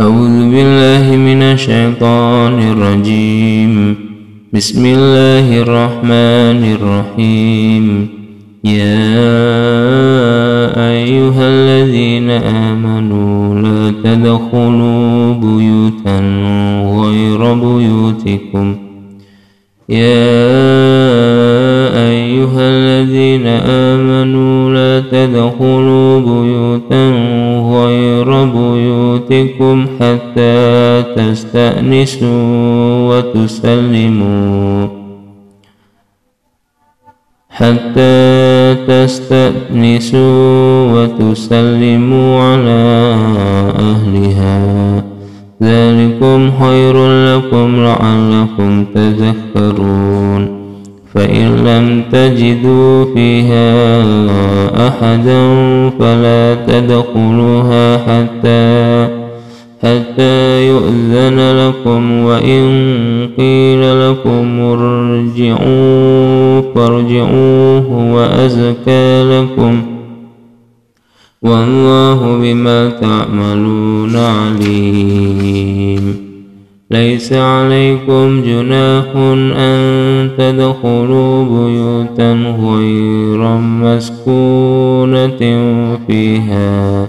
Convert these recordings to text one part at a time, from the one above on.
أعوذ بالله من الشيطان الرجيم. بسم الله الرحمن الرحيم. يا أيها الذين آمنوا لا تدخلوا بيوتا غير بيوتكم. يا أيها الذين آمنوا لا تدخلوا بيوتا بيوتكم حتى تستأنسوا وتسلموا. حتى تستأنسوا وتسلموا على أهلها. ذلكم خير لكم لعلكم تذكرون. فإن لم تجدوا فيها أحدا فلا تدخلوها حتى حتى يؤذن لكم وإن قيل لكم ارجعوا فارجعوا هو أزكى لكم والله بما تعملون عليم. ليس عليكم جناح أن تدخلوا بيوتا غير مسكونة فيها.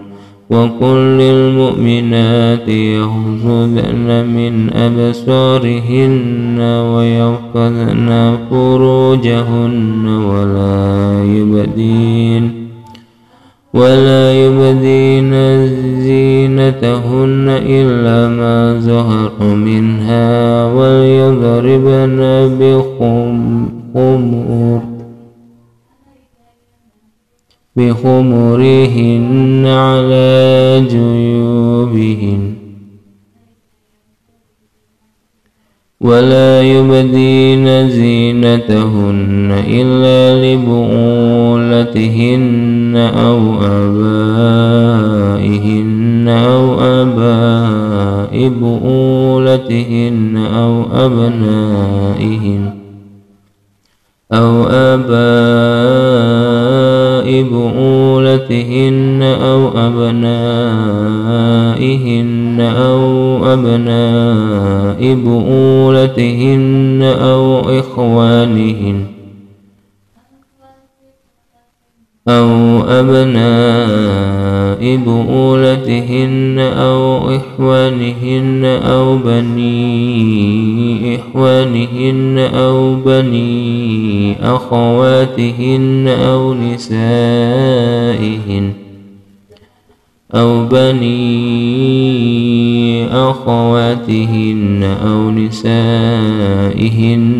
وقل للمؤمنات يغضضن من أبصارهن ويحفظن فروجهن ولا يبدين ولا يبدين زينتهن إلا ما ظهر منها وليضربن بخمر بخمرهن على جيوبهن. ولا يبدين زينتهن إلا لبعولتهن أو آبائهن أو آباء بؤولتهن أو أبنائهن أو آباء بؤولتهن أو أبنائهن أو أبناء بؤولتهن أو إخوانهن أو أبناء بؤولتهن أو إخوانهن أو بني إخوانهن أو بني أخواتهن أو نسائهن أو بني أخواتهن أو نسائهن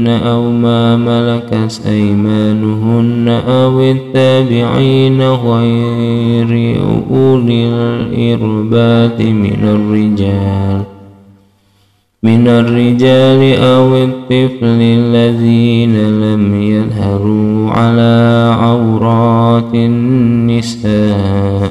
أو ما ملكت أيمانهن أو التابعين غير أولي الإربات من الرجال من الرجال أو الطفل الذين لم يظهروا على عورات النساء.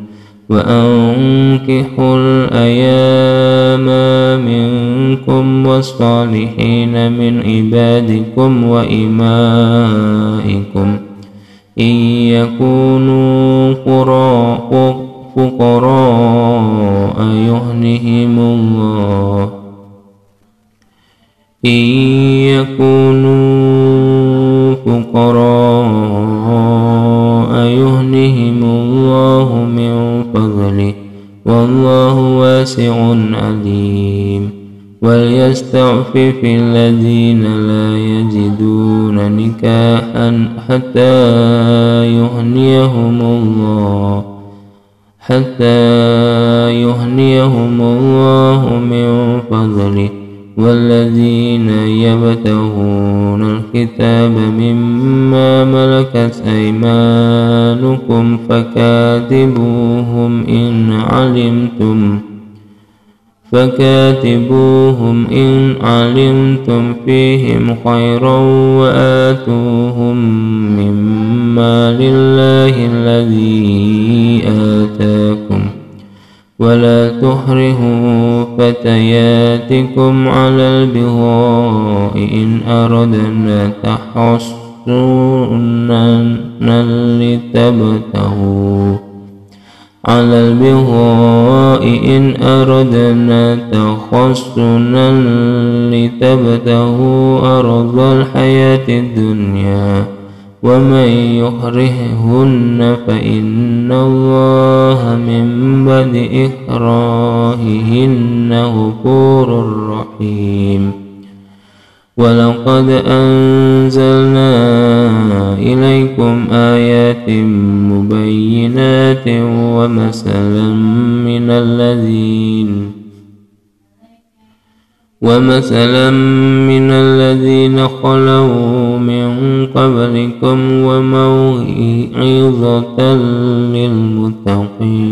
وأنكحوا الأيام منكم والصالحين من عبادكم وإمائكم إن يكونوا فقراء يهنهم الله. إن يكونوا فقراء عليم وليستعفف الذين لا يجدون نكاحا حتى يهنيهم الله حتى يهنيهم الله من فضله. والذين يبتغون الكتاب مما ملكت أيمانكم فكاتبوهم إن علمتم فكاتبوهم إن علمتم فيهم خيرا وآتوهم مما لله الذي آتاكم. ولا تحرهوا فتياتكم على البغاء إن أردنا تحصنا لتبتغوا. على البغاء إن أردنا تخصنا لتبتغوا أرض الحياة الدنيا ومن يكرههن فإن الله من بعد إكراههن غفور رحيم. ولقد أنزلنا إليكم آيات مبينات ومثلا من الذين ومثلا من الذين خلوا من قبلكم وموعظة للمتقين